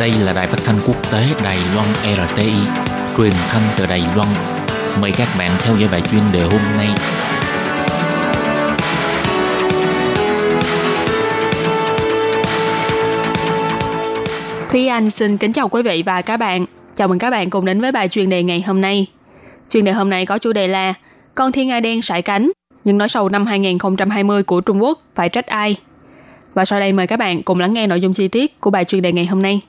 Đây là đài phát thanh quốc tế Đài Loan RTI, truyền thanh từ Đài Loan. Mời các bạn theo dõi bài chuyên đề hôm nay. Thúy Anh xin kính chào quý vị và các bạn. Chào mừng các bạn cùng đến với bài chuyên đề ngày hôm nay. Chuyên đề hôm nay có chủ đề là Con thiên nga đen sải cánh, những nỗi sầu năm 2020 của Trung Quốc phải trách ai? Và sau đây mời các bạn cùng lắng nghe nội dung chi tiết của bài chuyên đề ngày hôm nay.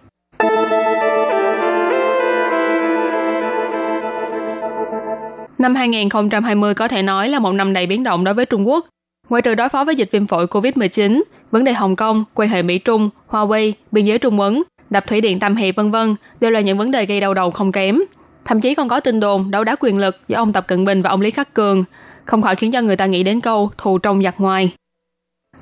Năm 2020 có thể nói là một năm đầy biến động đối với Trung Quốc. Ngoài trừ đối phó với dịch viêm phổi COVID-19, vấn đề Hồng Kông, quan hệ Mỹ-Trung, Huawei, biên giới Trung Ấn, đập thủy điện Tam Hiệp vân vân đều là những vấn đề gây đau đầu không kém. Thậm chí còn có tin đồn đấu đá quyền lực giữa ông Tập Cận Bình và ông Lý Khắc Cường, không khỏi khiến cho người ta nghĩ đến câu thù trong giặc ngoài.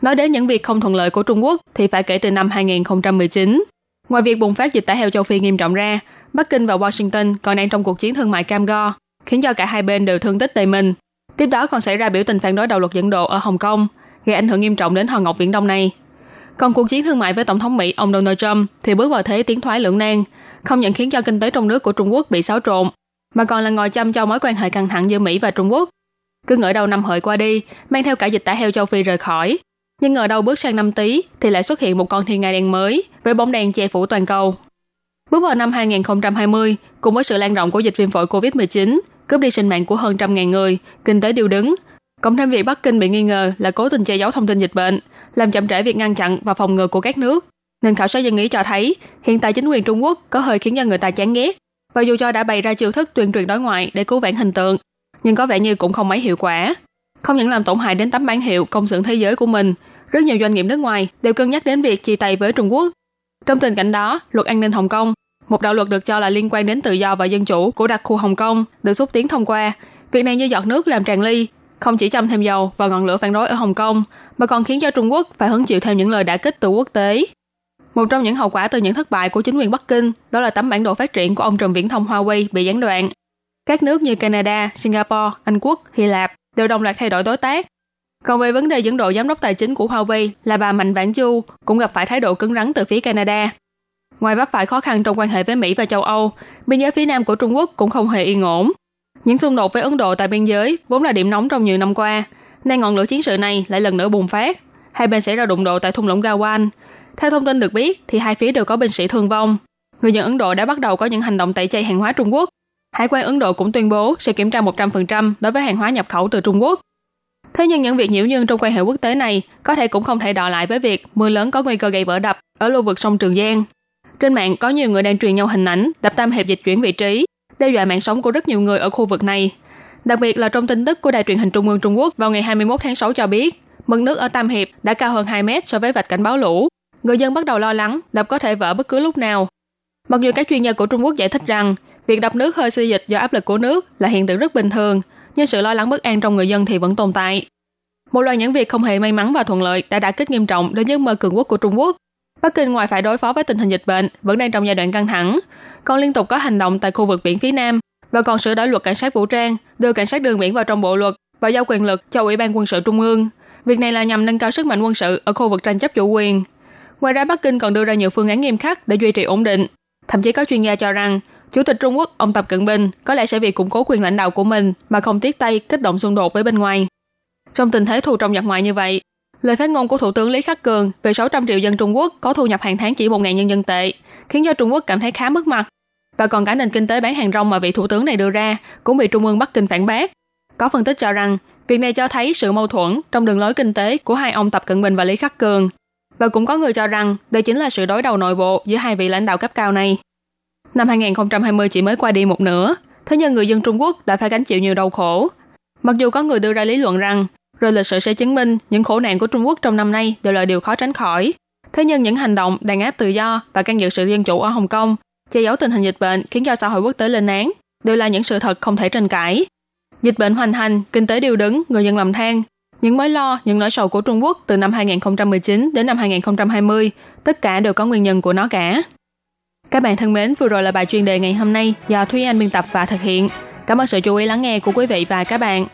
Nói đến những việc không thuận lợi của Trung Quốc thì phải kể từ năm 2019. Ngoài việc bùng phát dịch tả heo châu Phi nghiêm trọng ra, Bắc Kinh và Washington còn đang trong cuộc chiến thương mại cam go, khiến cho cả hai bên đều thương tích tề mình. Tiếp đó còn xảy ra biểu tình phản đối đạo luật dẫn độ ở Hồng Kông, gây ảnh hưởng nghiêm trọng đến hòn ngọc Viễn Đông này. Còn cuộc chiến thương mại với Tổng thống Mỹ ông Donald Trump thì bước vào thế tiến thoái lưỡng nan, không những khiến cho kinh tế trong nước của Trung Quốc bị xáo trộn, mà còn là ngồi chăm cho mối quan hệ căng thẳng giữa Mỹ và Trung Quốc. Cứ ngỡ đầu năm hợi qua đi, mang theo cả dịch tả heo châu Phi rời khỏi, nhưng ngờ đâu bước sang năm tí thì lại xuất hiện một con thiên nga đen mới với bóng đèn che phủ toàn cầu. Bước vào năm 2020, cùng với sự lan rộng của dịch viêm phổi COVID-19, cướp đi sinh mạng của hơn trăm ngàn người, kinh tế điều đứng. Cộng thêm việc Bắc Kinh bị nghi ngờ là cố tình che giấu thông tin dịch bệnh, làm chậm trễ việc ngăn chặn và phòng ngừa của các nước. Nên khảo sát dân ý cho thấy, hiện tại chính quyền Trung Quốc có hơi khiến cho người ta chán ghét. Và dù cho đã bày ra chiêu thức tuyên truyền đối ngoại để cứu vãn hình tượng, nhưng có vẻ như cũng không mấy hiệu quả. Không những làm tổn hại đến tấm bản hiệu công xưởng thế giới của mình, rất nhiều doanh nghiệp nước ngoài đều cân nhắc đến việc chia tay với Trung Quốc. Trong tình cảnh đó, luật an ninh Hồng Kông, một đạo luật được cho là liên quan đến tự do và dân chủ của đặc khu Hồng Kông, được xúc tiến thông qua. Việc này như giọt nước làm tràn ly, không chỉ châm thêm dầu vào ngọn lửa phản đối ở Hồng Kông, mà còn khiến cho Trung Quốc phải hứng chịu thêm những lời đả kích từ quốc tế. Một trong những hậu quả từ những thất bại của chính quyền Bắc Kinh đó là tấm bản đồ phát triển của ông trùm viễn thông Huawei bị gián đoạn. Các nước như Canada, Singapore, Anh Quốc, Hy Lạp đều đồng loạt thay đổi đối tác. Còn về vấn đề dẫn độ giám đốc tài chính của Huawei là bà Mạnh Vãn Du cũng gặp phải thái độ cứng rắn từ phía Canada. Ngoài vấp phải khó khăn trong quan hệ với Mỹ và châu Âu, biên giới phía nam của Trung Quốc cũng không hề yên ổn. Những xung đột với Ấn Độ tại biên giới vốn là điểm nóng trong nhiều năm qua, nay ngọn lửa chiến sự này lại lần nữa bùng phát. Hai bên xảy ra đụng độ tại thung lũng Gawan. Theo thông tin được biết, thì hai phía đều có binh sĩ thương vong. Người dân Ấn Độ đã bắt đầu có những hành động tẩy chay hàng hóa Trung Quốc. Hải quan Ấn Độ cũng tuyên bố sẽ kiểm tra 100% đối với hàng hóa nhập khẩu từ Trung Quốc. Thế nhưng những việc nhiễu nhương trong quan hệ quốc tế này có thể cũng không thể đọ lại với việc mưa lớn có nguy cơ gây vỡ đập ở lưu vực sông Trường Giang. Trên mạng có nhiều người đang truyền nhau hình ảnh đập Tam Hiệp dịch chuyển vị trí, đe dọa mạng sống của rất nhiều người ở khu vực này. Đặc biệt là trong tin tức của Đài truyền hình Trung ương Trung Quốc vào ngày 21 tháng 6 cho biết, mực nước ở Tam Hiệp đã cao hơn 2 mét so với vạch cảnh báo lũ. Người dân bắt đầu lo lắng đập có thể vỡ bất cứ lúc nào. Mặc dù các chuyên gia của Trung Quốc giải thích rằng việc đập nước hơi xê dịch do áp lực của nước là hiện tượng rất bình thường, nhưng sự lo lắng bất an trong người dân thì vẫn tồn tại. Một loạt những việc không hề may mắn và thuận lợi đã đả kích nghiêm trọng đến giấc mơ cường quốc của Trung Quốc. Bắc Kinh ngoài phải đối phó với tình hình dịch bệnh vẫn đang trong giai đoạn căng thẳng, còn liên tục có hành động tại khu vực biển phía Nam và còn sửa đổi luật cảnh sát vũ trang, đưa cảnh sát đường biển vào trong bộ luật và giao quyền lực cho Ủy ban quân sự Trung ương. Việc này là nhằm nâng cao sức mạnh quân sự ở khu vực tranh chấp chủ quyền. Ngoài ra Bắc Kinh còn đưa ra nhiều phương án nghiêm khắc để duy trì ổn định. Thậm chí có chuyên gia cho rằng Chủ tịch Trung Quốc ông Tập Cận Bình có lẽ sẽ vì củng cố quyền lãnh đạo của mình mà không tiếc tay kích động xung đột với bên ngoài. Trong tình thế thù trong giặc ngoại như vậy, lời phát ngôn của Thủ tướng Lý Khắc Cường về 600 triệu dân Trung Quốc có thu nhập hàng tháng chỉ 1.000 nhân dân tệ, khiến cho Trung Quốc cảm thấy khá mất mặt. Và còn cả nền kinh tế bán hàng rong mà vị thủ tướng này đưa ra cũng bị Trung ương Bắc Kinh phản bác. Có phân tích cho rằng, việc này cho thấy sự mâu thuẫn trong đường lối kinh tế của hai ông Tập Cận Bình và Lý Khắc Cường. Và cũng có người cho rằng đây chính là sự đối đầu nội bộ giữa hai vị lãnh đạo cấp cao này. Năm 2020 chỉ mới qua đi một nửa, thế nhưng người dân Trung Quốc đã phải gánh chịu nhiều đau khổ. Mặc dù có người đưa ra lý luận rằng rồi lịch sử sẽ chứng minh những khổ nạn của Trung Quốc trong năm nay đều là điều khó tránh khỏi. Thế nhưng những hành động đàn áp tự do và can dự sự dân chủ ở Hồng Kông, che giấu tình hình dịch bệnh khiến cho xã hội quốc tế lên án, đều là những sự thật không thể tranh cãi. Dịch bệnh hoành hành, kinh tế điều đứng, người dân lầm than. Những mối lo, những nỗi sầu của Trung Quốc từ năm 2019 đến năm 2020, tất cả đều có nguyên nhân của nó cả. Các bạn thân mến, vừa rồi là bài chuyên đề ngày hôm nay do Thúy Anh biên tập và thực hiện. Cảm ơn sự chú ý lắng nghe của quý vị và các bạn.